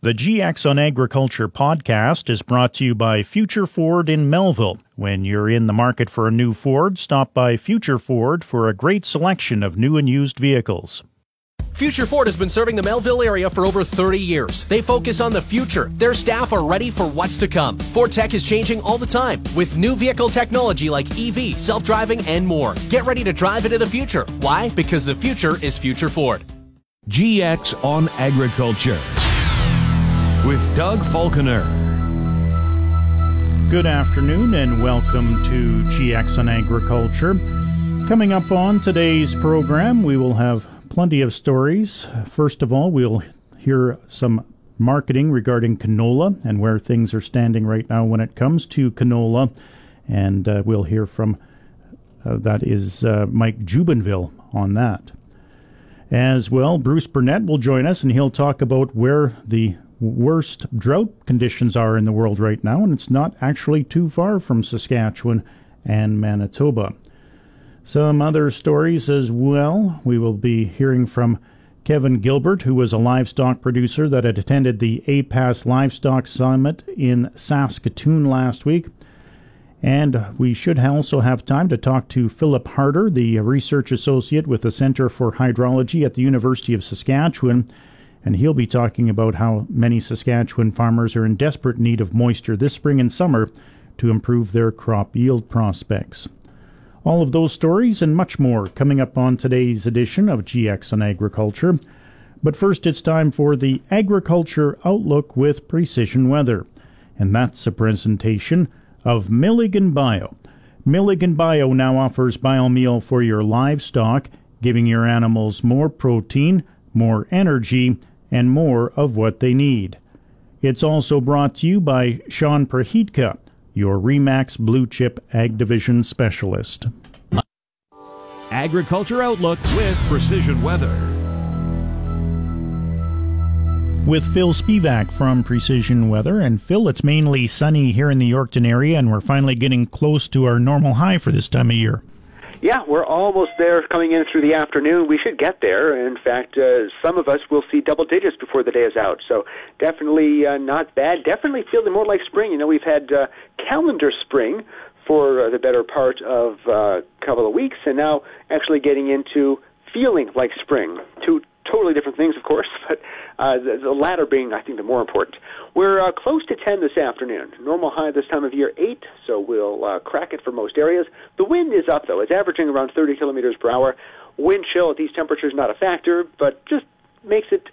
The GX on Agriculture podcast is brought to you by Future Ford in Melville. When you're in the market for a new Ford, stop by Future Ford for a great selection of new and used vehicles. Future Ford has been serving the Melville area for over 30 years. They focus on the future. Their staff are ready for what's to come. Ford Tech is changing all the time with new vehicle technology like EV, self driving, and more. Get ready to drive into the future. Why? Because the future is Future Ford. GX on Agriculture with Doug Falconer. Good afternoon and welcome to GX on Agriculture. Coming up on today's program, we will have plenty of stories. First of all, we'll hear some marketing regarding canola and where things are standing right now when it comes to canola. And uh, we'll hear from uh, that is uh, Mike Jubenville on that. As well, Bruce Burnett will join us and he'll talk about where the worst drought conditions are in the world right now, and it's not actually too far from Saskatchewan and Manitoba. Some other stories as well. We will be hearing from Kevin Gilbert, who was a livestock producer that had attended the APAS Livestock Summit in Saskatoon last week. And we should also have time to talk to Philip Harder, the research associate with the Center for Hydrology at the University of Saskatchewan and he'll be talking about how many Saskatchewan farmers are in desperate need of moisture this spring and summer to improve their crop yield prospects. All of those stories and much more coming up on today's edition of GX on Agriculture. But first, it's time for the Agriculture Outlook with Precision Weather, and that's a presentation of Milligan Bio. Milligan Bio now offers biomeal for your livestock, giving your animals more protein, more energy, and more of what they need. It's also brought to you by Sean Prahitka, your REMAX Blue Chip Ag Division Specialist. Agriculture Outlook with Precision Weather. With Phil Spivak from Precision Weather. And Phil, it's mainly sunny here in the Yorkton area, and we're finally getting close to our normal high for this time of year. Yeah, we're almost there coming in through the afternoon. We should get there. In fact, uh, some of us will see double digits before the day is out. So definitely uh, not bad. Definitely feeling more like spring. You know, we've had uh, calendar spring for uh, the better part of uh, a couple of weeks, and now actually getting into feeling like spring. Two totally different things, of course, but uh, the, the latter being, I think, the more important. We're uh, close to 10 this afternoon. Normal high this time of year, 8, so we'll uh, crack it for most areas. The wind is up, though. It's averaging around 30 kilometers per hour. Wind chill at these temperatures not a factor, but just makes it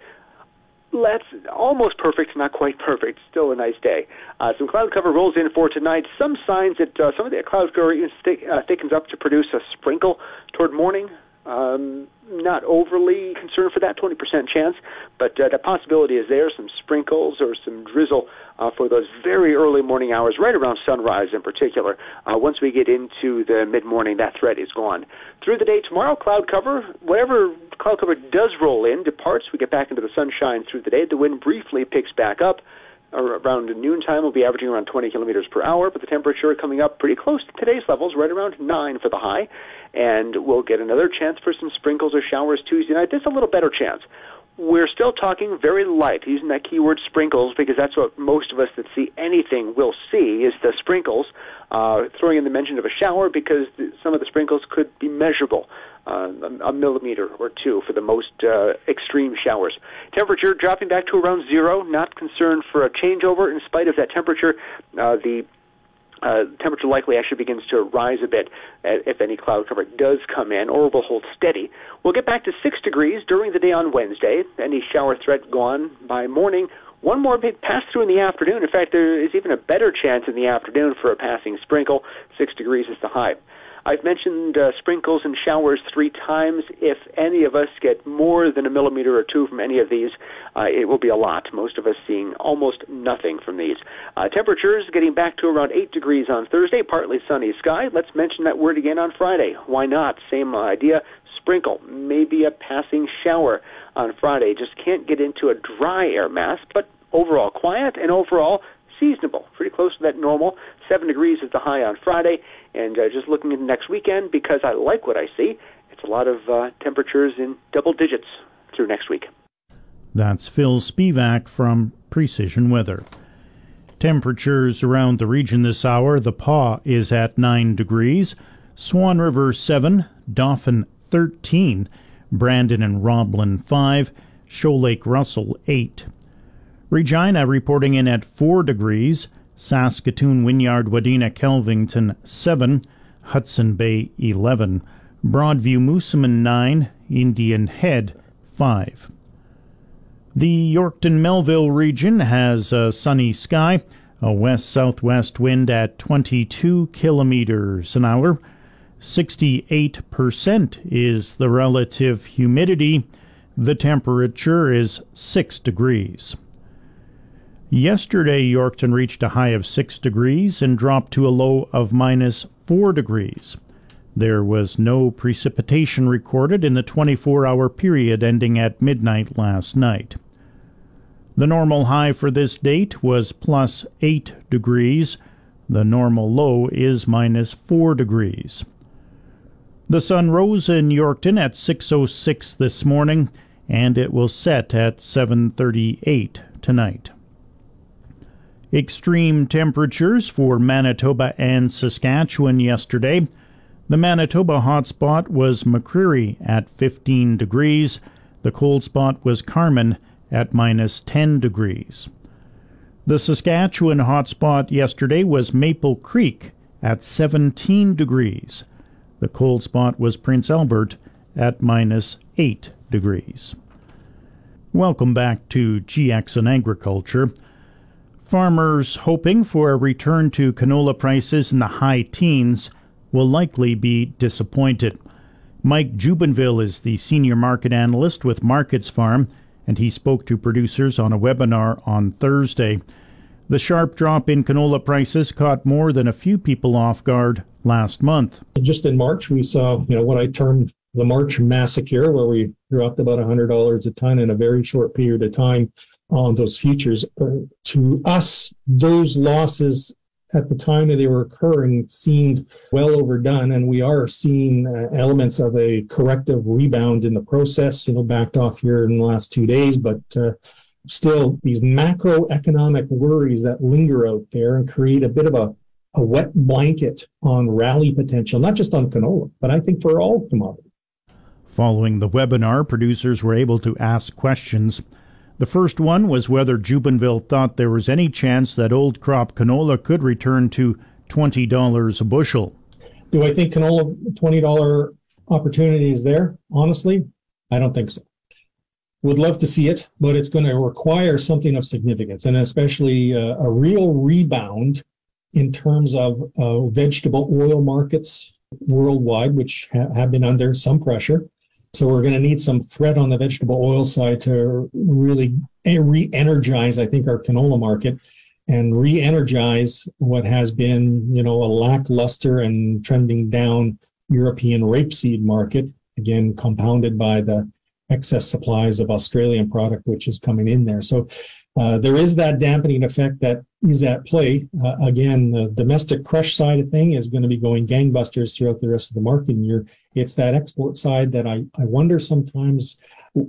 let's almost perfect, not quite perfect. Still a nice day. Uh, some cloud cover rolls in for tonight. Some signs that uh, some of the cloud cover thick, uh, thickens up to produce a sprinkle toward morning. Um, not overly concerned for that 20% chance, but uh, the possibility is there some sprinkles or some drizzle uh, for those very early morning hours, right around sunrise in particular. Uh, once we get into the mid morning, that threat is gone. Through the day tomorrow, cloud cover, whatever cloud cover does roll in, departs. We get back into the sunshine through the day. The wind briefly picks back up around noontime will be averaging around 20 kilometers per hour, but the temperature coming up pretty close to today's levels, right around 9 for the high. And we'll get another chance for some sprinkles or showers Tuesday night. There's a little better chance. We're still talking very light, using that keyword sprinkles, because that's what most of us that see anything will see is the sprinkles. Uh, throwing in the mention of a shower because some of the sprinkles could be measurable uh, a, millimeter or two for the most uh, extreme showers. Temperature dropping back to around zero. Not concerned for a changeover in spite of that temperature. Uh, the uh, temperature likely actually begins to rise a bit uh, if any cloud cover does come in or will hold steady. We'll get back to 6 degrees during the day on Wednesday. Any shower threat gone by morning. One more big pass through in the afternoon. In fact, there is even a better chance in the afternoon for a passing sprinkle. 6 degrees is the high. I've mentioned uh, sprinkles and showers three times. If any of us get more than a millimeter or two from any of these, uh, it will be a lot. Most of us seeing almost nothing from these. Uh, temperatures getting back to around 8 degrees on Thursday, partly sunny sky. Let's mention that word again on Friday. Why not? Same idea. Sprinkle, maybe a passing shower on Friday. Just can't get into a dry air mass, but overall quiet and overall seasonable, pretty close to that normal. Seven degrees is the high on Friday, and uh, just looking at next weekend because I like what I see. It's a lot of uh, temperatures in double digits through next week. That's Phil Spivak from Precision Weather. Temperatures around the region this hour. The Pas is at 9 degrees, Swan River 7, Dauphin 13, Brandon and Roblin 5, Shoal Lake Russell 8. Regina reporting in at 4 degrees, Saskatoon, Wynyard, Wadena, Kelvington 7, Hudson Bay 11, Broadview, Moosomin 9, Indian Head 5. The Yorkton Melville region has a sunny sky, a west southwest wind at 22 kilometers an hour. 68% is the relative humidity. The temperature is 6 degrees. Yesterday, Yorkton reached a high of 6 degrees and dropped to a low of minus 4 degrees. There was no precipitation recorded in the 24 hour period ending at midnight last night. The normal high for this date was plus 8 degrees. The normal low is minus 4 degrees. The sun rose in Yorkton at 6:06 this morning and it will set at 7:38 tonight. Extreme temperatures for Manitoba and Saskatchewan yesterday. The Manitoba hotspot was McCreary at 15 degrees. The cold spot was Carman at minus 10 degrees. The Saskatchewan hotspot yesterday was Maple Creek at 17 degrees. The cold spot was Prince Albert at minus 8 degrees. Welcome back to GX and Agriculture. Farmers hoping for a return to canola prices in the high teens will likely be disappointed. Mike Jubenville is the senior market analyst with MarketsFarm, and he spoke to producers on a webinar on Thursday. The sharp drop in canola prices caught more than a few people off guard last month. Just in March, we saw, you know, what I termed the March massacre, where we dropped about $100 a ton in a very short period of time on those futures. Uh, to us, those losses at the time that they were occurring seemed well overdone, and we are seeing uh, elements of a corrective rebound in the process. You know, backed off here in the last two days, but uh, still these macroeconomic worries that linger out there and create a bit of a, a wet blanket on rally potential, not just on canola, but I think for all commodities. Following the webinar, producers were able to ask questions the first one was whether Jubenville thought there was any chance that old crop canola could return to $20 a bushel. Do I think canola $20 opportunity is there? Honestly, I don't think so. Would love to see it, but it's going to require something of significance, and especially uh, a real rebound in terms of uh, vegetable oil markets worldwide, which ha- have been under some pressure. So we're going to need some threat on the vegetable oil side to really re-energize, I think, our canola market and re-energize what has been, you know, a lackluster and trending down European rapeseed market, again compounded by the excess supplies of Australian product which is coming in there. So uh, there is that dampening effect that is at play. Uh, again, the domestic crush side of thing is going to be going gangbusters throughout the rest of the market year. It's that export side that I, I wonder sometimes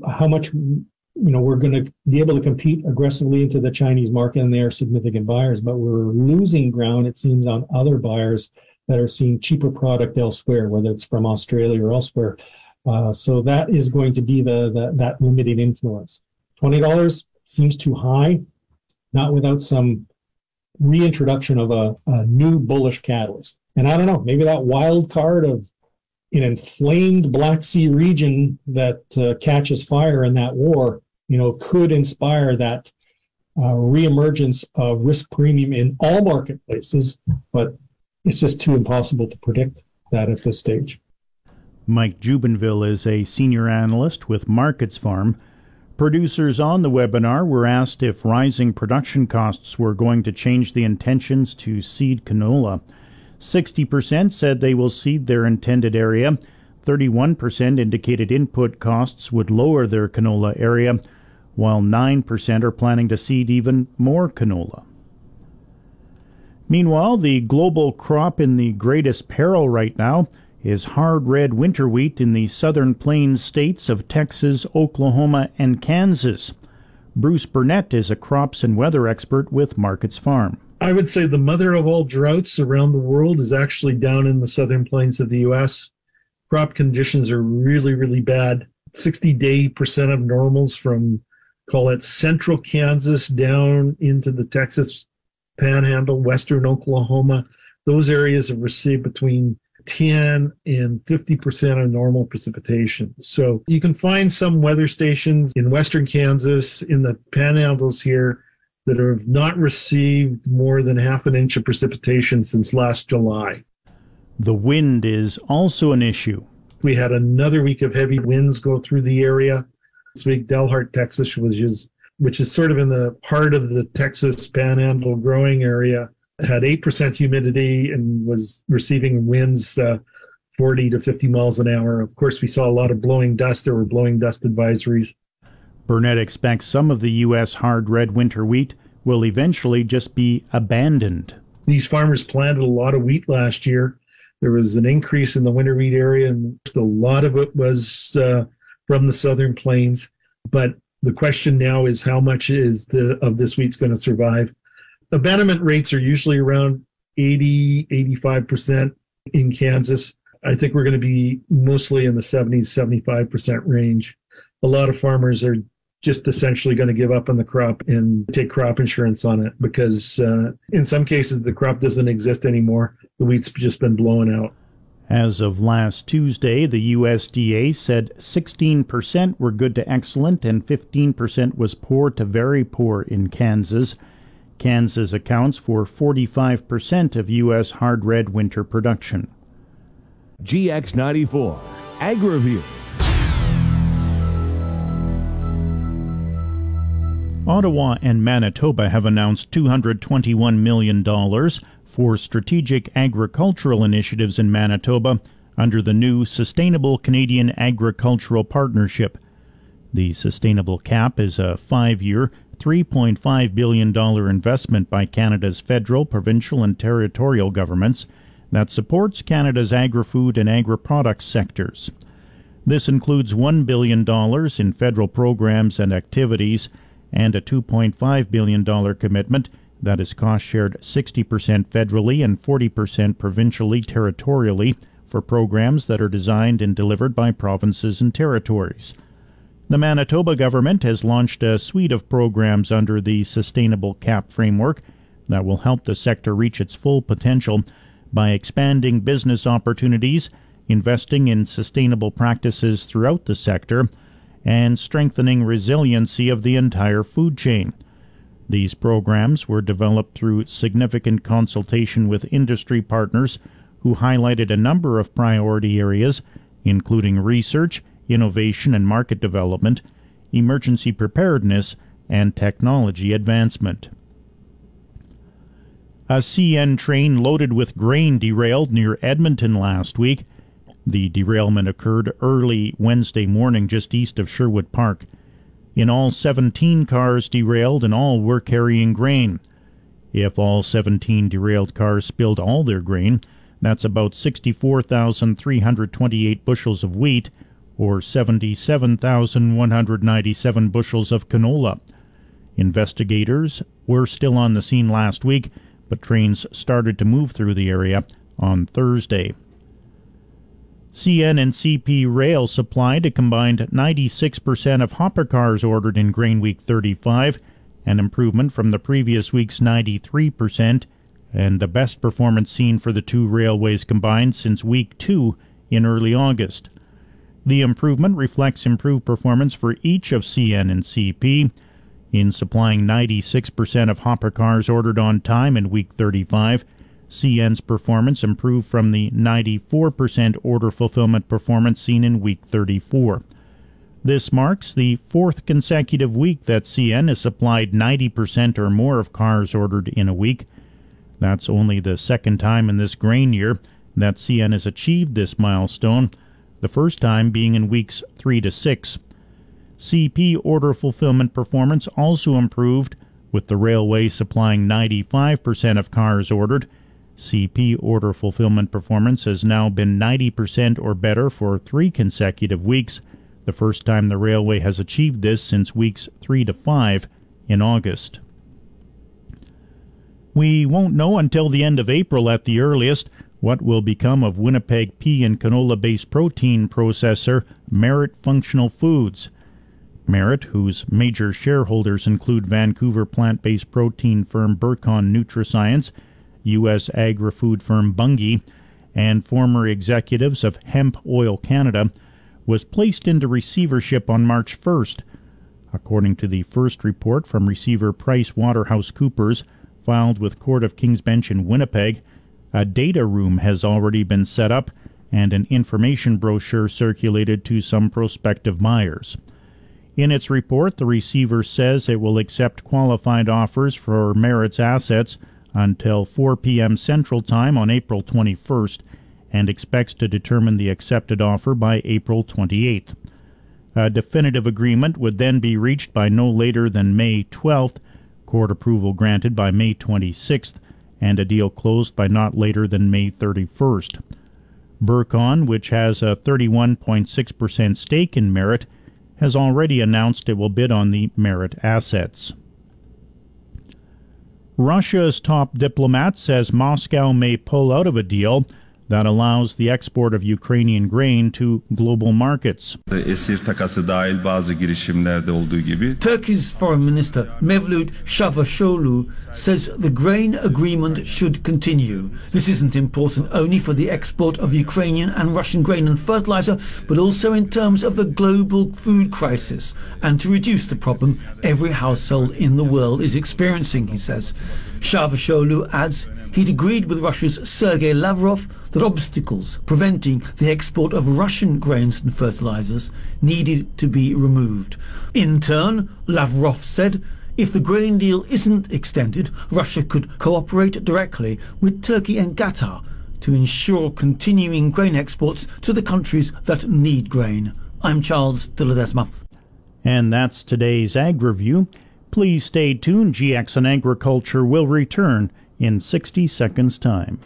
how much you know we're going to be able to compete aggressively into the Chinese market, and they are significant buyers, but we're losing ground, it seems, on other buyers that are seeing cheaper product elsewhere, whether it's from Australia or elsewhere. Uh, so that is going to be the, the that limiting influence. Twenty dollars seems too high, not without some reintroduction of a, a new bullish catalyst. And I don't know, maybe that wild card of an inflamed Black Sea region that uh, catches fire in that war, you know, could inspire that uh, reemergence of risk premium in all marketplaces, but it's just too impossible to predict that at this stage. Mike Jubenville is a senior analyst with MarketsFarm. Producers on the webinar were asked if rising production costs were going to change the intentions to seed canola. 60% said they will seed their intended area. 31% indicated input costs would lower their canola area, while 9% are planning to seed even more canola. Meanwhile, the global crop in the greatest peril right now is hard red winter wheat in the southern plains states of Texas, Oklahoma, and Kansas. Bruce Burnett is a crops and weather expert with MarketsFarm. I would say the mother of all droughts around the world is actually down in the southern plains of the U.S. Crop conditions are really, really bad. 60 day percent of normals from, call it central Kansas down into the Texas panhandle, western Oklahoma. Those areas have received between 10 and 50% of normal precipitation. So you can find some weather stations in western Kansas, in the panhandles here, that have not received more than half an inch of precipitation since last July. The wind is also an issue. We had another week of heavy winds go through the area. This week, Dalhart, Texas, which is which is sort of in the heart of the Texas Panhandle growing area, had 8% humidity and was receiving winds uh, 40 to 50 miles an hour. Of course, we saw a lot of blowing dust. There were blowing dust advisories. Burnett expects some of the U.S. hard red winter wheat will eventually just be abandoned. These farmers planted a lot of wheat last year. There was an increase in the winter wheat area, and a lot of it was uh, from the southern plains. But the question now is how much is the of this wheat's going to survive? Abandonment rates are usually around 80, 85% in Kansas. I think we're going to be mostly in the 70, 75% range. A lot of farmers are just essentially going to give up on the crop and take crop insurance on it because uh, in some cases the crop doesn't exist anymore. The wheat's just been blown out. As of last Tuesday, the USDA said 16% were good to excellent and 15% was poor to very poor in Kansas. Kansas accounts for 45% of U.S. hard red winter production. GX94 AgriView. Ottawa and Manitoba have announced $221 million for strategic agricultural initiatives in Manitoba under the new Sustainable Canadian Agricultural Partnership. The Sustainable CAP is a five year, $3.5 billion investment by Canada's federal, provincial, and territorial governments that supports Canada's agri food and agri products sectors. This includes $1 billion in federal programs and activities and a $2.5 billion commitment that is cost shared 60% federally and 40% provincially territorially for programs that are designed and delivered by provinces and territories. The Manitoba government has launched a suite of programs under the Sustainable CAP framework that will help the sector reach its full potential by expanding business opportunities, investing in sustainable practices throughout the sector, and strengthening resiliency of the entire food chain. These programs were developed through significant consultation with industry partners who highlighted a number of priority areas, including research, innovation and market development, emergency preparedness, and technology advancement. A CN train loaded with grain derailed near Edmonton last week. The derailment occurred early Wednesday morning just east of Sherwood Park. In all, 17 cars derailed and all were carrying grain. If all 17 derailed cars spilled all their grain, that's about 64,328 bushels of wheat or 77,197 bushels of canola. Investigators were still on the scene last week, but trains started to move through the area on Thursday. CN and CP Rail supplied a combined 96% of hopper cars ordered in Grain Week 35, an improvement from the previous week's 93%, and the best performance seen for the two railways combined since Week 2 in early August. The improvement reflects improved performance for each of CN and CP in supplying 96% of hopper cars ordered on time in week 35. CN's performance improved from the 94% order fulfillment performance seen in week 34. This marks the fourth consecutive week that CN has supplied 90% or more of cars ordered in a week. That's only the second time in this grain year that CN has achieved this milestone, the first time being in weeks 3 to 6. CP order fulfillment performance also improved, with the railway supplying 95% of cars ordered. CP order fulfillment performance has now been 90% or better for three consecutive weeks, the first time the railway has achieved this since weeks 3 to 5 in August. We won't know until the end of April at the earliest what will become of Winnipeg pea and canola based protein processor Merit Functional Foods. Merit, whose major shareholders include Vancouver plant based protein firm Burcon NutraScience, U.S. agri food firm Bunge, and former executives of Hemp Oil Canada, was placed into receivership on March 1st. According to the first report from receiver PricewaterhouseCoopers, filed with Court of King's Bench in Winnipeg, a data room has already been set up and an information brochure circulated to some prospective buyers. In its report, the receiver says it will accept qualified offers for Merit's assets until 4 p.m. Central Time on April 21st and expects to determine the accepted offer by April 28th. A definitive agreement would then be reached by no later than May 12th, court approval granted by May 26th, and a deal closed by not later than May 31st. Burcon, which has a 31.6% stake in Merit, has already announced it will bid on the Merit assets. Russia's top diplomat says Moscow may pull out of a deal that allows the export of Ukrainian grain to global markets. Esir takası dahil bazı girişimlerde olduğu gibi. Turkey's Foreign Minister Mevlut Çavuşoğlu says the grain agreement should continue. This isn't important only for the export of Ukrainian and Russian grain and fertilizer, but also in terms of the global food crisis and to reduce the problem every household in the world is experiencing, he says. Çavuşoğlu adds he'd agreed with Russia's Sergei Lavrov that obstacles preventing the export of Russian grains and fertilizers needed to be removed. In turn, Lavrov said if the grain deal isn't extended, Russia could cooperate directly with Turkey and Qatar to ensure continuing grain exports to the countries that need grain. I'm Charles de Ledesma. And that's today's Ag Review. Please stay tuned. GX and Agriculture will return in 60 seconds' time.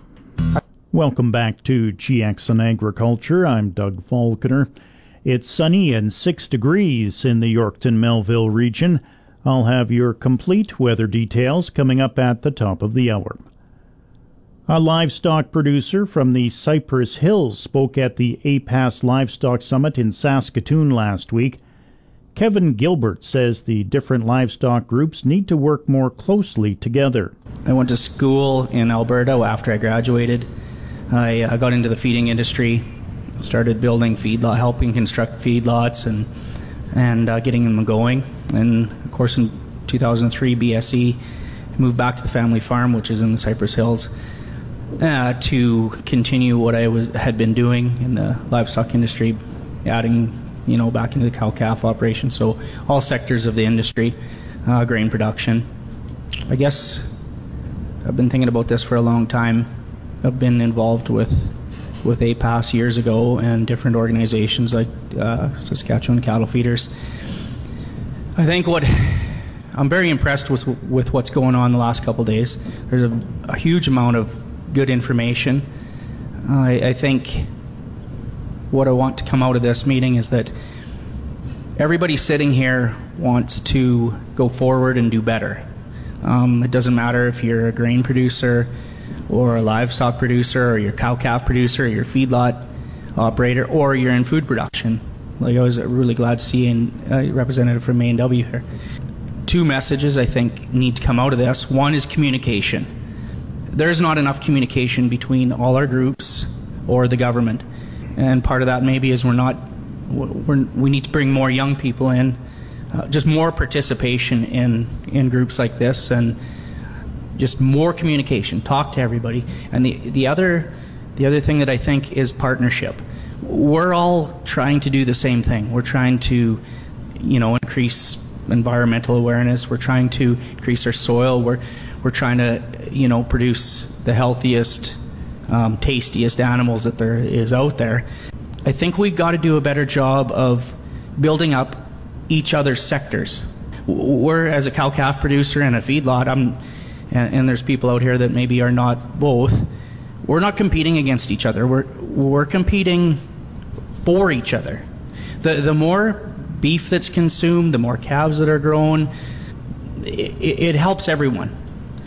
Welcome back to GX on Agriculture. I'm Doug Falconer. It's sunny and 6 degrees in the Yorkton Melville region. I'll have your complete weather details coming up at the top of the hour. A livestock producer from the Cypress Hills spoke at the APAS Livestock Summit in Saskatoon last week. Kevin Gilbert says the different livestock groups need to work more closely together. I went to school in Alberta after I graduated. I uh, got into the feeding industry, started building feedlot, helping construct feedlots, and and uh, getting them going. And of course, in 2003, BSE moved back to the family farm, which is in the Cypress Hills, uh, to continue what I was had been doing in the livestock industry, adding you know back into the cow calf operation. So all sectors of the industry, uh, grain production. I guess I've been thinking about this for a long time. I've been involved with with APAS years ago and different organizations like uh, Saskatchewan Cattle Feeders. I think what I'm very impressed with with what's going on the last couple days. There's a, a, huge amount of good information. I, I think what I want to come out of this meeting is that everybody sitting here wants to go forward and do better. Um, it doesn't matter if you're a grain producer or a livestock producer or your cow calf producer or your feedlot operator or you're in food production. Like I was really glad to see a representative from A&W here. Two messages I think need to come out of this. One is communication. There's not enough communication between all our groups or the government and part of that maybe is we're not we're, we need to bring more young people in, uh, just more participation in in groups like this, and just more communication. Talk to everybody. And the the other the other thing that I think is partnership. We're all trying to do the same thing. We're trying to, you know, increase environmental awareness. We're trying to increase our soil. We're we're trying to, you know, produce the healthiest, um, tastiest animals that there is out there. I think we've got to do a better job of building up each other's sectors. We're as a cow calf producer and a feedlot. I'm, and, and there's people out here that maybe are not both. We're not competing against each other. We're we're competing for each other. The the more beef that's consumed, the more calves that are grown, it, it helps everyone.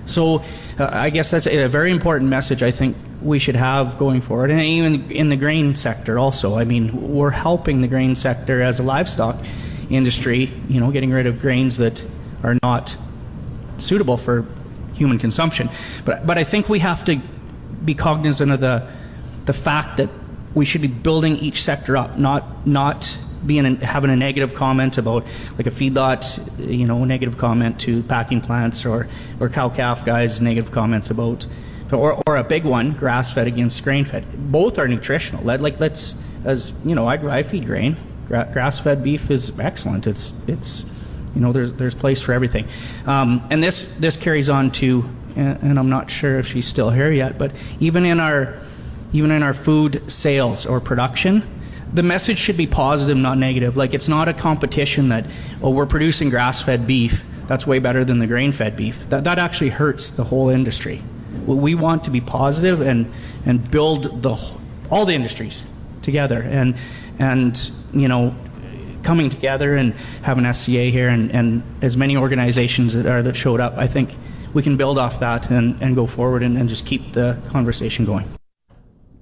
So uh, I guess that's a, a very important message I think we should have going forward, and even in the grain sector also. I mean, we're helping the grain sector as a livestock industry, you know, getting rid of grains that are not suitable for human consumption. But but I think we have to be cognizant of the the fact that we should be building each sector up, not not being a, having a negative comment about like a feedlot, you know, negative comment to packing plants or or cow calf guys negative comments about or, or a big one grass fed against grain fed. Both are nutritional. Let, like let's as you know, I, I feed grain. Gra- grass fed beef is excellent. It's it's you know there's there's place for everything, um, and this this carries on to and, and I'm not sure if she's still here yet, but even in our even in our food sales or production, the message should be positive, not negative. Like it's not a competition that, oh, we're producing grass-fed beef. That's way better than the grain-fed beef. That that actually hurts the whole industry. We want to be positive and and build the all the industries together and and you know coming together and having SCA here and, and as many organizations that are that showed up. I think we can build off that and, and go forward and, and just keep the conversation going.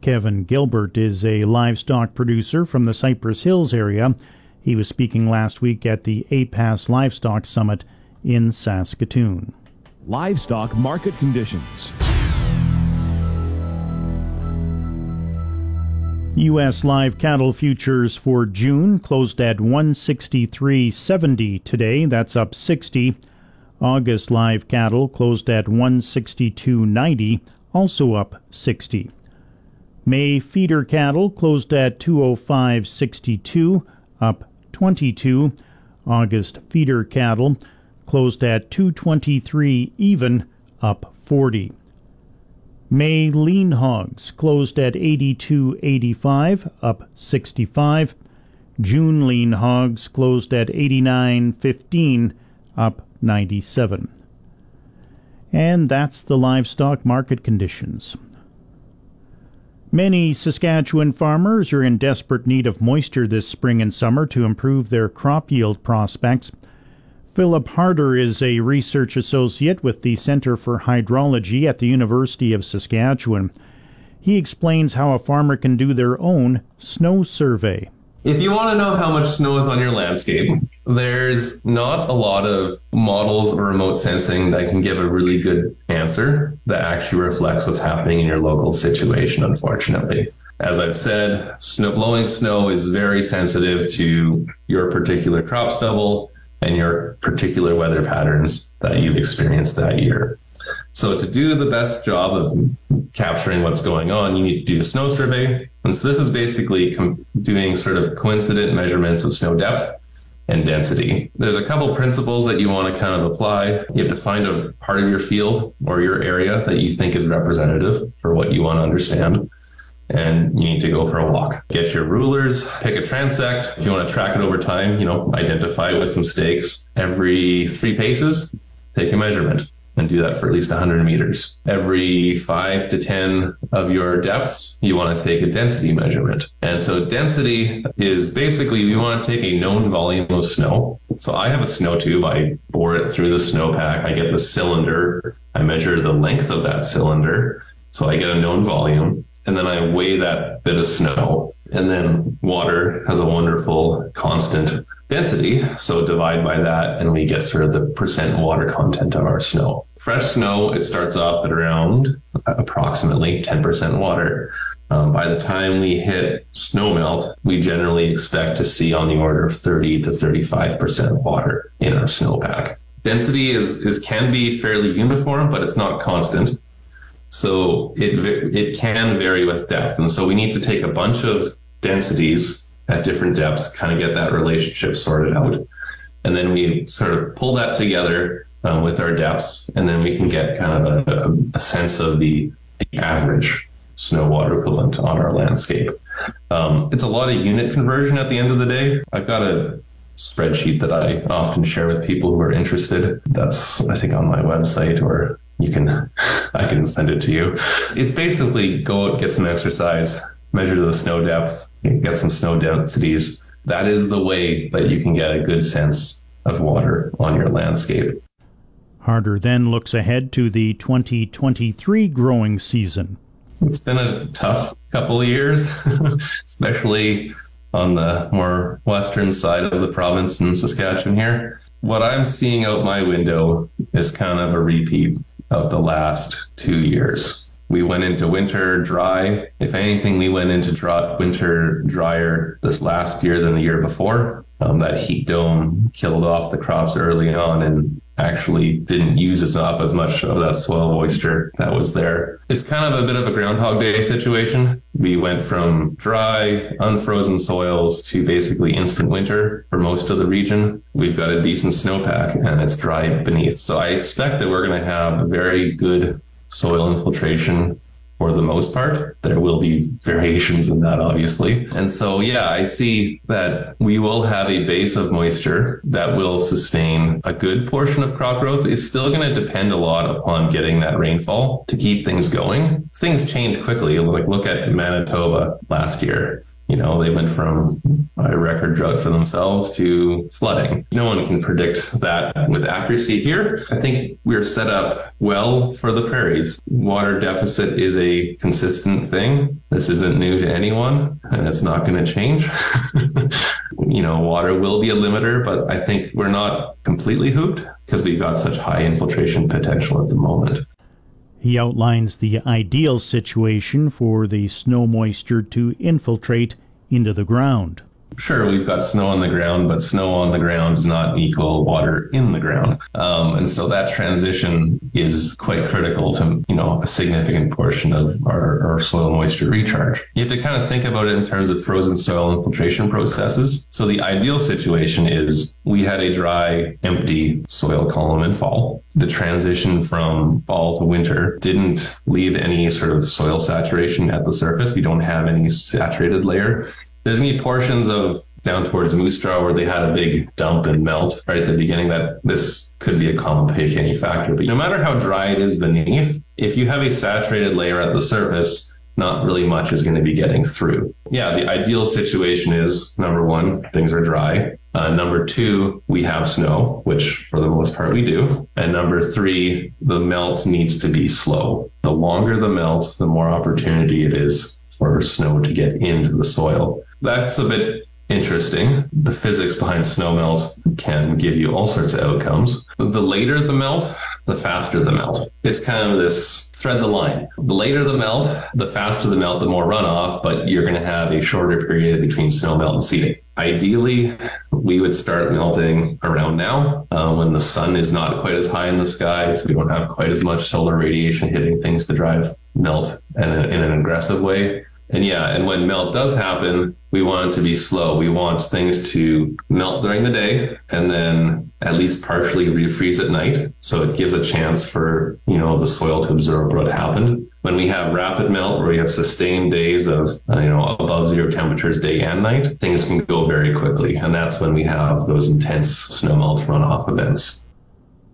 Kevin Gilbert is a livestock producer from the Cypress Hills area. He was speaking last week at the APAS Livestock Summit in Saskatoon. Livestock market conditions. U.S. live cattle futures for June closed at 163.70 today. That's up 60. August live cattle closed at 162.90, also up 60. May feeder cattle closed at 205.62, up 22. August feeder cattle closed at 223 even, up 40. May lean hogs closed at 82.85, up 65. June lean hogs closed at 89.15, up 97. And that's the livestock market conditions. Many Saskatchewan farmers are in desperate need of moisture this spring and summer to improve their crop yield prospects. Philip Harder is a research associate with the Center for Hydrology at the University of Saskatchewan. He explains how a farmer can do their own snow survey. If you want to know how much snow is on your landscape, there's not a lot of models or remote sensing that can give a really good answer that actually reflects what's happening in your local situation, unfortunately. As I've said, snow, blowing snow is very sensitive to your particular crop stubble and your particular weather patterns that you've experienced that year. So to do the best job of capturing what's going on, you need to do a snow survey. And so this is basically com- doing sort of coincident measurements of snow depth and density. There's a couple principles that you want to kind of apply. You have to find a part of your field or your area that you think is representative for what you want to understand. And you need to go for a walk. Get your rulers, pick a transect. If you want to track it over time, you know, identify it with some stakes. Every three paces, take a measurement and do that for at least 100 meters. Every five to 10 of your depths, you want to take a density measurement. And so density is basically we want to take a known volume of snow. So I have a snow tube. I bore it through the snowpack. I get the cylinder. I measure the length of that cylinder. So I get a known volume. And then I weigh that bit of snow. And then water has a wonderful constant density. So divide by that, and we get sort of the percent water content of our snow. Fresh snow, it starts off at around approximately 10% water. Um, by the time we hit snow melt, we generally expect to see on the order of 30 to 35% water in our snowpack. density is, is can be fairly uniform, but it's not constant. So it it can vary with depth, and so we need to take a bunch of densities at different depths, kind of get that relationship sorted out, and then we sort of pull that together uh, with our depths, and then we can get kind of a, a, sense of the, the average snow water equivalent on our landscape. Um, it's a lot of unit conversion at the end of the day. I've got a spreadsheet that I often share with people who are interested. That's I think on my website or you can I can send it to you. It's basically go out, get some exercise, measure the snow depth, get some snow densities. That is the way that you can get a good sense of water on your landscape. Harder then looks ahead to the 2023 growing season. It's been a tough couple of years, especially on the more western side of the province in Saskatchewan here. What I'm seeing out my window is kind of a repeat of the last two years. We went into winter dry. If anything, we went into dry, winter drier this last year than the year before. Um, that heat dome killed off the crops early on, and actually didn't use us up as much of that soil moisture that was there. It's kind of a bit of a groundhog day situation. We went from dry, unfrozen soils to basically instant winter for most of the region. We've got a decent snowpack and it's dry beneath. So I expect that we're going to have very good soil infiltration for the most part. There will be variations in that, obviously. And so, yeah, I see that we will have a base of moisture that will sustain a good portion of crop growth. It's still going to depend a lot upon getting that rainfall to keep things going. Things change quickly. Like look at Manitoba last year you know, they went from a record drought for themselves to flooding. No one can predict that with accuracy here. I think we're set up well for the prairies. Water deficit is a consistent thing. This isn't new to anyone and it's not going to change. you know, water will be a limiter, but I think we're not completely hooped because we've got such high infiltration potential at the moment. He outlines the ideal situation for the snow moisture to infiltrate into the ground. Sure, we've got snow on the ground, but snow on the ground is not equal water in the ground, um, and so that transition is quite critical to you know a significant portion of our, our soil moisture recharge. You have to kind of think about it in terms of frozen soil infiltration processes. So the ideal situation is we had a dry, empty soil column in fall. The transition from fall to winter didn't leave any sort of soil saturation at the surface. We don't have any saturated layer there's gonna be portions of down towards Moose Jaw where they had a big dump and melt right at the beginning that this could be a common complicating factor. But no matter how dry it is beneath, if you have a saturated layer at the surface, not really much is going to be getting through. Yeah, the ideal situation is number one, things are dry. Uh, number two, we have snow, which for the most part we do. And number three, the melt needs to be slow. The longer the melt, the more opportunity it is for snow to get into the soil that's a bit interesting. The physics behind snowmelt can give you all sorts of outcomes. The later the melt, the faster the melt. It's kind of this thread the line. The later the melt, the faster the melt, the more runoff, but you're going to have a shorter period between snowmelt and seeding. Ideally, we would start melting around now uh, when the sun is not quite as high in the sky, so we don't have quite as much solar radiation hitting things to drive melt in, a, in an aggressive way. And yeah, and when melt does happen, we want it to be slow. We want things to melt during the day and then at least partially refreeze at night. So it gives a chance for, you know, the soil to absorb what happened. When we have rapid melt where we have sustained days of, uh, you know, above zero temperatures day and night, things can go very quickly. And that's when we have those intense snow melt runoff events.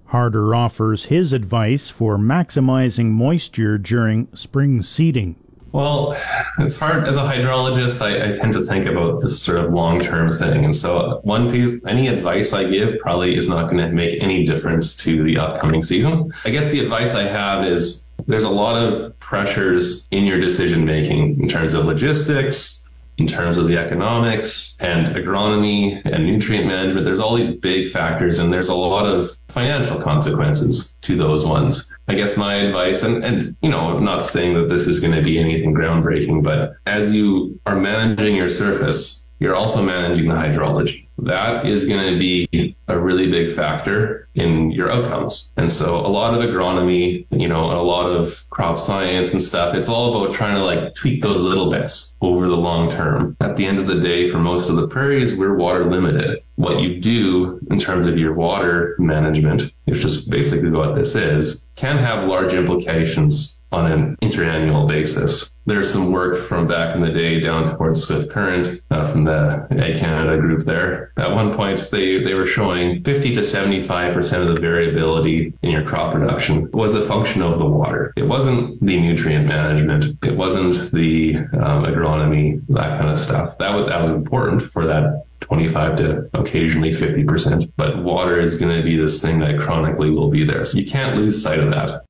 Harder offers his advice for maximizing moisture during spring seeding. Well, it's hard as a hydrologist. I, I tend to think about this sort of long term thing. And so, one piece, any advice I give probably is not going to make any difference to the upcoming season. I guess the advice I have is there's a lot of pressures in your decision making in terms of logistics, in terms of the economics and agronomy and nutrient management. There's all these big factors and there's a lot of financial consequences to those ones. I guess my advice, and, and you know, I'm not saying that this is going to be anything groundbreaking, but as you are managing your surface, you're also managing the hydrology. That is going to be a really big factor in your outcomes. And so a lot of agronomy, you know, a lot of crop science and stuff, it's all about trying to like tweak those little bits over the long term. At the end of the day, for most of the prairies, we're water limited. What you do in terms of your water management, which is basically what this is, can have large implications on an interannual basis. There's some work from back in the day down towards Swift Current uh, from the Ag Canada group there. At one point, they, they were showing 50 to 75% of the variability in your crop production was a function of the water. It wasn't the nutrient management. It wasn't the um, agronomy, that kind of stuff. That was, that was important for that 25 to occasionally 50%. But water is going to be this thing that chronically will be there. So you can't lose sight of that.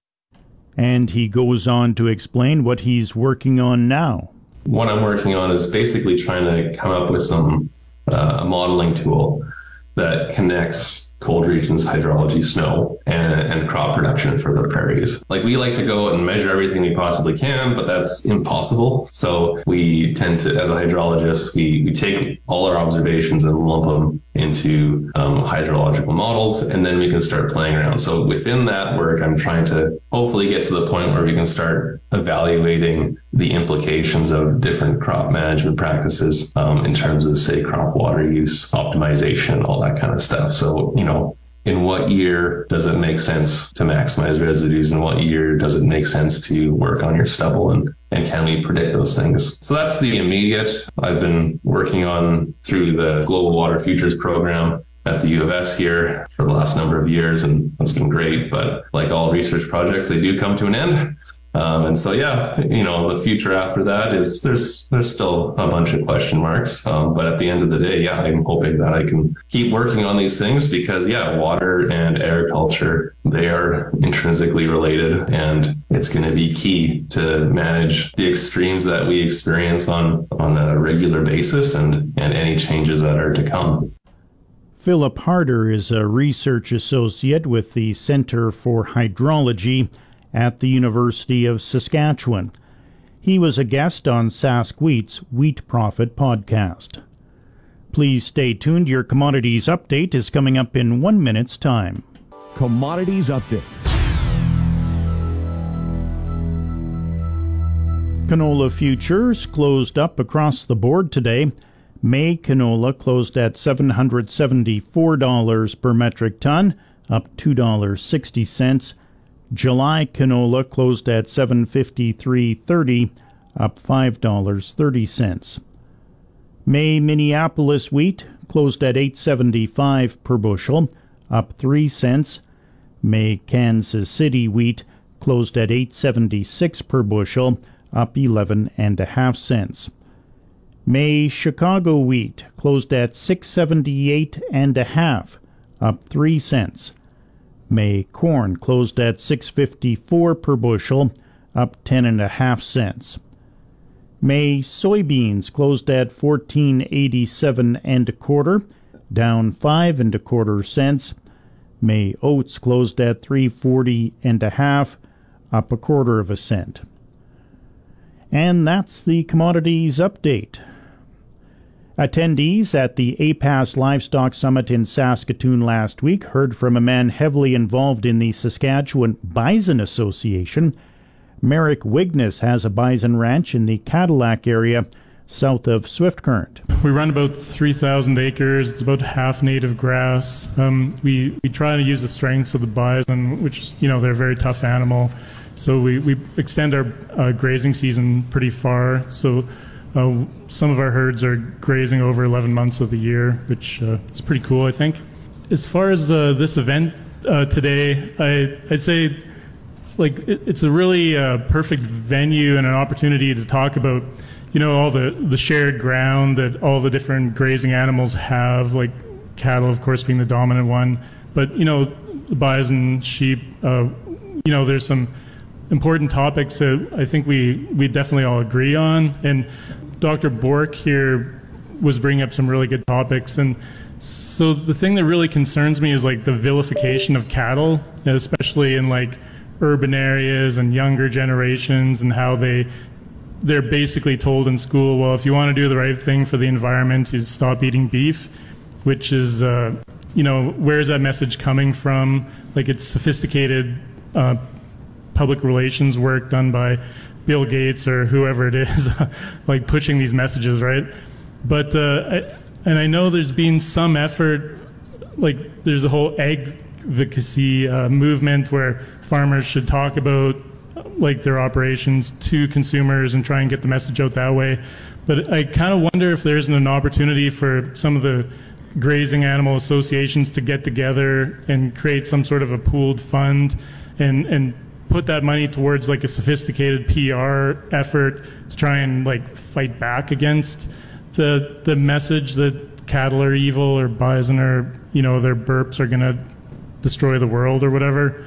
And he goes on to explain what he's working on now. What I'm working on is basically trying to come up with some uh, modeling tool that connects cold regions hydrology, snow, and, and crop production for the prairies. Like we like to go and measure everything we possibly can, but that's impossible. So we tend to, as a hydrologist, we, we take all our observations and lump them into um, hydrological models, and then we can start playing around. So within that work, I'm trying to hopefully get to the point where we can start evaluating the implications of different crop management practices um, in terms of, say, crop water use, optimization, all that kind of stuff. So, you know, in what year does it make sense to maximize residues and what year does it make sense to work on your stubble and and can we predict those things so that's the immediate i've been working on through the global water futures program at the U of S here for the last number of years, and it's been great. But like all research projects, they do come to an end. Um, and so, yeah, you know, the future after that is there's there's still a bunch of question marks. Um, but at the end of the day, yeah, I'm hoping that I can keep working on these things because, yeah, water and agriculture they are intrinsically related, and it's going to be key to manage the extremes that we experience on on a regular basis and and any changes that are to come. Philip Harder is a research associate with the Center for Hydrology at the University of Saskatchewan. He was a guest on Sask Wheat's Wheat Profit podcast. Please stay tuned. Your commodities update is coming up in one minute's time. Commodities update. Canola futures closed up across the board today. May canola closed at $774 per metric ton, up $2.60. July canola closed at 753.30, up $5.30. May Minneapolis wheat closed at 875 per bushel, up 3 cents. May Kansas City wheat closed at 876 per bushel, up 11 and a half cents. May Chicago wheat closed at 678 and a half, up 3 cents. May corn closed at 654 per bushel, up 10 and a half cents. May soybeans closed at 1487 and a quarter, down 5 and a quarter cents. May oats closed at 340 and a half, up a quarter of a cent. And that's the commodities update. Attendees at the APAS Livestock Summit in Saskatoon last week heard from a man heavily involved in the Saskatchewan Bison Association. Merrick Wigness has a bison ranch in the Cadillac area south of Swift Current. We run about 3,000 acres. It's about half native grass. Um, we, we try to use the strengths of the bison, which, you know, they're a very tough animal. So we, we extend our uh, grazing season pretty far. So uh, some of our herds are grazing over 11 months of the year, which uh, is pretty cool, I think. As far as uh, this event uh, today, I, would say like it, it's a really uh, perfect venue and an opportunity to talk about, you know, all the, the shared ground that all the different grazing animals have, like cattle, of course, being the dominant one. But, you know, bison, sheep, uh, you know, there's some important topics that I think we, we definitely all agree on. And Dr. Bork here was bringing up some really good topics. And so the thing that really concerns me is like the vilification of cattle, especially in like urban areas and younger generations and how they they're basically told in school, well, if you want to do the right thing for the environment, you stop eating beef, which is, uh, you know, where's that message coming from? Like it's sophisticated uh, public relations work done by Bill Gates or whoever it is, like pushing these messages, right? But uh, I, and I know there's been some effort, like there's a whole advocacy uh, movement where farmers should talk about like their operations to consumers and try and get the message out that way. But I kind of wonder if there isn't an opportunity for some of the grazing animal associations to get together and create some sort of a pooled fund and and put that money towards like a sophisticated PR effort to try and like fight back against the the message that cattle are evil or bison are you know their burps are to destroy the world or whatever.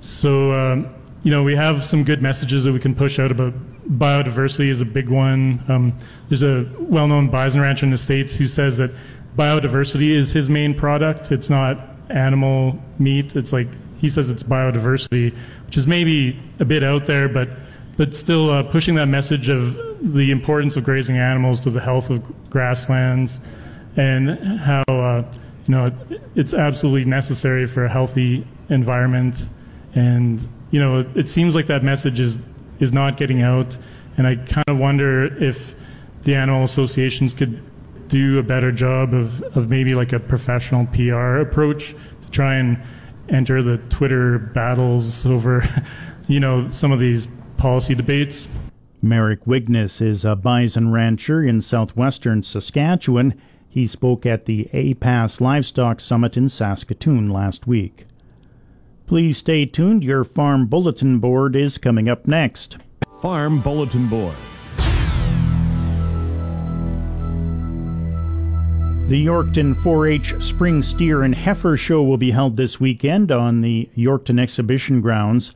So um, you know we have some good messages that we can push out about biodiversity is a big one. Um, there's a well-known bison rancher in the states who says that biodiversity is his main product. It's not animal meat. It's like he says it's biodiversity, which is maybe a bit out there, but but still uh, pushing that message of the importance of grazing animals to the health of grasslands and how uh, you know it, it's absolutely necessary for a healthy environment. And you know, it, it seems like that message is is not getting out, and I kind of wonder if the animal associations could do a better job of, of maybe like a professional PR approach to try and enter the Twitter battles over, you know, some of these policy debates. Merrick Wigness is a bison rancher in southwestern Saskatchewan. He spoke at the APAS Livestock Summit in Saskatoon last week. Please stay tuned. Your Farm Bulletin Board is coming up next. Farm Bulletin Board. The Yorkton 4 H Spring Steer and Heifer Show will be held this weekend on the Yorkton Exhibition Grounds.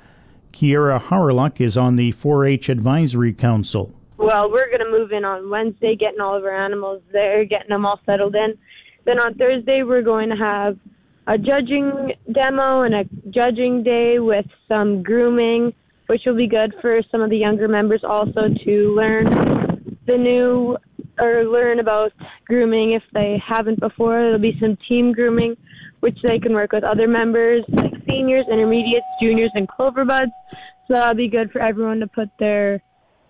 Kiera Harlock is on the 4 H Advisory Council. Well, we're going to move in on Wednesday, getting all of our animals there, getting them all settled in. Then on Thursday, we're going to have a judging demo and a judging day with some grooming, which will be good for some of the younger members also to learn the new or learn about grooming if they haven't before. There'll be some team grooming, which they can work with other members like seniors, intermediates, juniors, and clover buds. So that'll be good for everyone to put their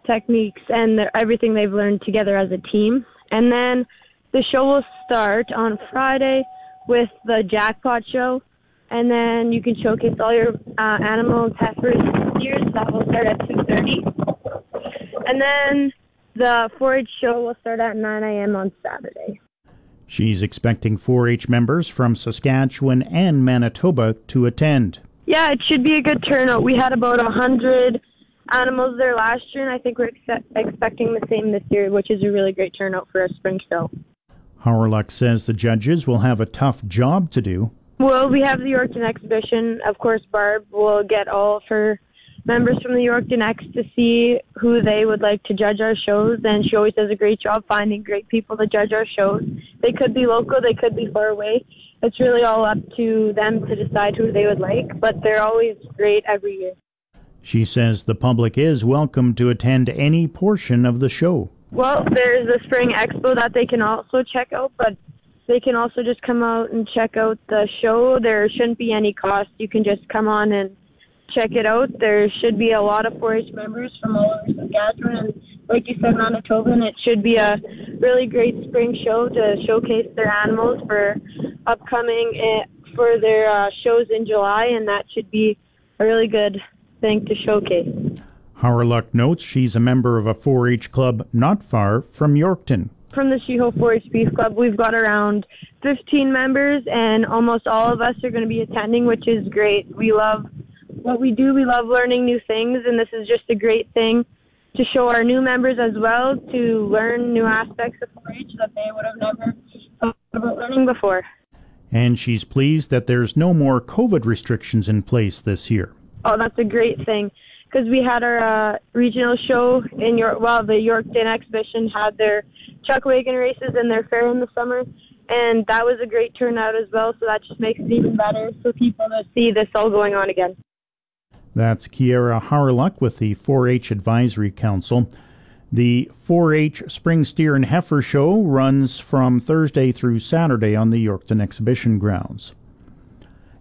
techniques and their, everything they've learned together as a team. And then the show will start on Friday with the jackpot show, and then you can showcase all your uh, animals, heifers, steers. That will start at 2:30, and then the 4 H show will start at 9 a.m. on Saturday. She's expecting 4 H members from Saskatchewan and Manitoba to attend. Yeah, it should be a good turnout. We had about a 100 animals there last year, and I think we're ex- expecting the same this year, which is a really great turnout for a spring show. Harlock says the judges will have a tough job to do. Well, we have the Yorkton exhibition. Of course, Barb will get all of her members from the Yorkton X to see who they would like to judge our shows, and she always does a great job finding great people to judge our shows. They could be local, they could be far away. It's really all up to them to decide who they would like, but they're always great every year. She says the public is welcome to attend any portion of the show. Well, there's a spring expo that they can also check out, but they can also just come out and check out the show. There shouldn't be any cost. You can just come on and check it out. There should be a lot of 4-H members from all over Saskatchewan, and like you said, Manitoba, and it should be a really great spring show to showcase their animals for upcoming uh, for their uh, shows in July, and that should be a really good thing to showcase. Harlock notes she's a member of a 4-H club not far from Yorkton. From the Sheho 4-H Beef Club, we've got around 15 members, and almost all of us are going to be attending, which is great. We love what we do. We love learning new things, and this is just a great thing to show our new members as well to learn new aspects of 4-H that they would have never thought about learning before. And she's pleased that there's no more COVID restrictions in place this year. Oh, that's a great thing because we had our uh, regional show in York. Well, the Yorkton exhibition had their chuck wagon races and their fair in the summer, and that was a great turnout as well. So that just makes it even better for people to see this all going on again. That's Kiera Harlock with the 4 H Advisory Council. The 4 H Spring Steer and Heifer Show runs from Thursday through Saturday on the Yorkton Exhibition Grounds.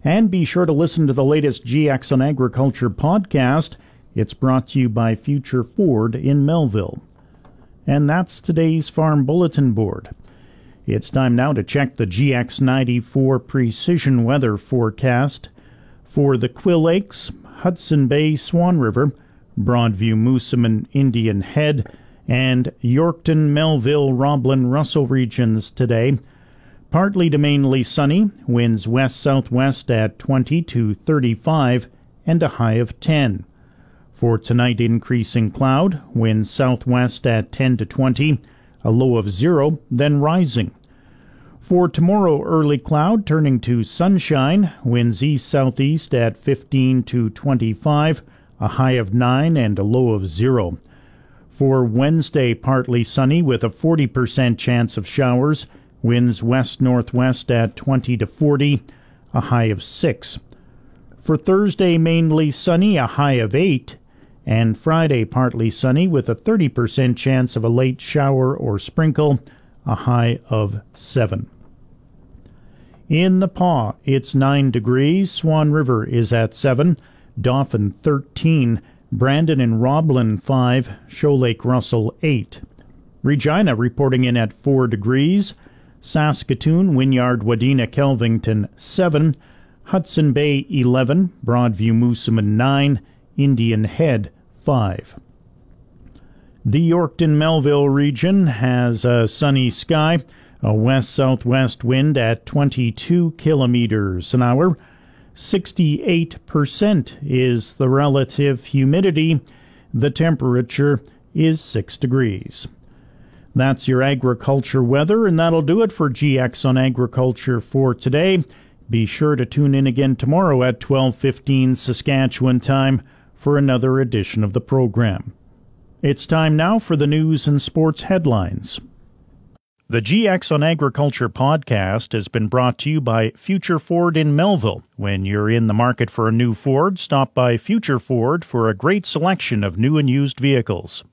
And be sure to listen to the latest GX on Agriculture podcast. It's brought to you by Future Ford in Melville. And that's today's Farm Bulletin Board. It's time now to check the GX94 precision weather forecast for the Quill Lakes, Hudson Bay, Swan River, Broadview, Moosomin, Indian Head, and Yorkton, Melville, Roblin, Russell regions today. Partly to mainly sunny, winds west southwest at 20 to 35, and a high of 10. For tonight, increasing cloud, winds southwest at 10 to 20, a low of 0, then rising. For tomorrow, early cloud turning to sunshine, winds east southeast at 15 to 25, a high of 9 and a low of 0. For Wednesday, partly sunny with a 40% chance of showers, winds west northwest at 20 to 40, a high of 6. For Thursday, mainly sunny, a high of 8 and Friday partly sunny with a 30% chance of a late shower or sprinkle, a high of 7. In the Pas, it's 9 degrees. Swan River is at 7, Dauphin 13, Brandon and Roblin 5, Shoal Lake Russell 8. Regina reporting in at 4 degrees. Saskatoon, Wynyard, Wadena, Kelvington 7, Hudson Bay 11, Broadview, Moosomin 9, Indian Head 5. The Yorkton Melville region has a sunny sky, a west southwest wind at 22 kilometers an hour. 68% is the relative humidity. The temperature is 6 degrees. That's your agriculture weather, and that'll do it for GX on Agriculture for today. Be sure to tune in again tomorrow at 12:15 Saskatchewan time for another edition of the program. It's time now for the news and sports headlines. The GX on Agriculture podcast has been brought to you by Future Ford in Melville. When you're in the market for a new Ford, stop by Future Ford for a great selection of new and used vehicles.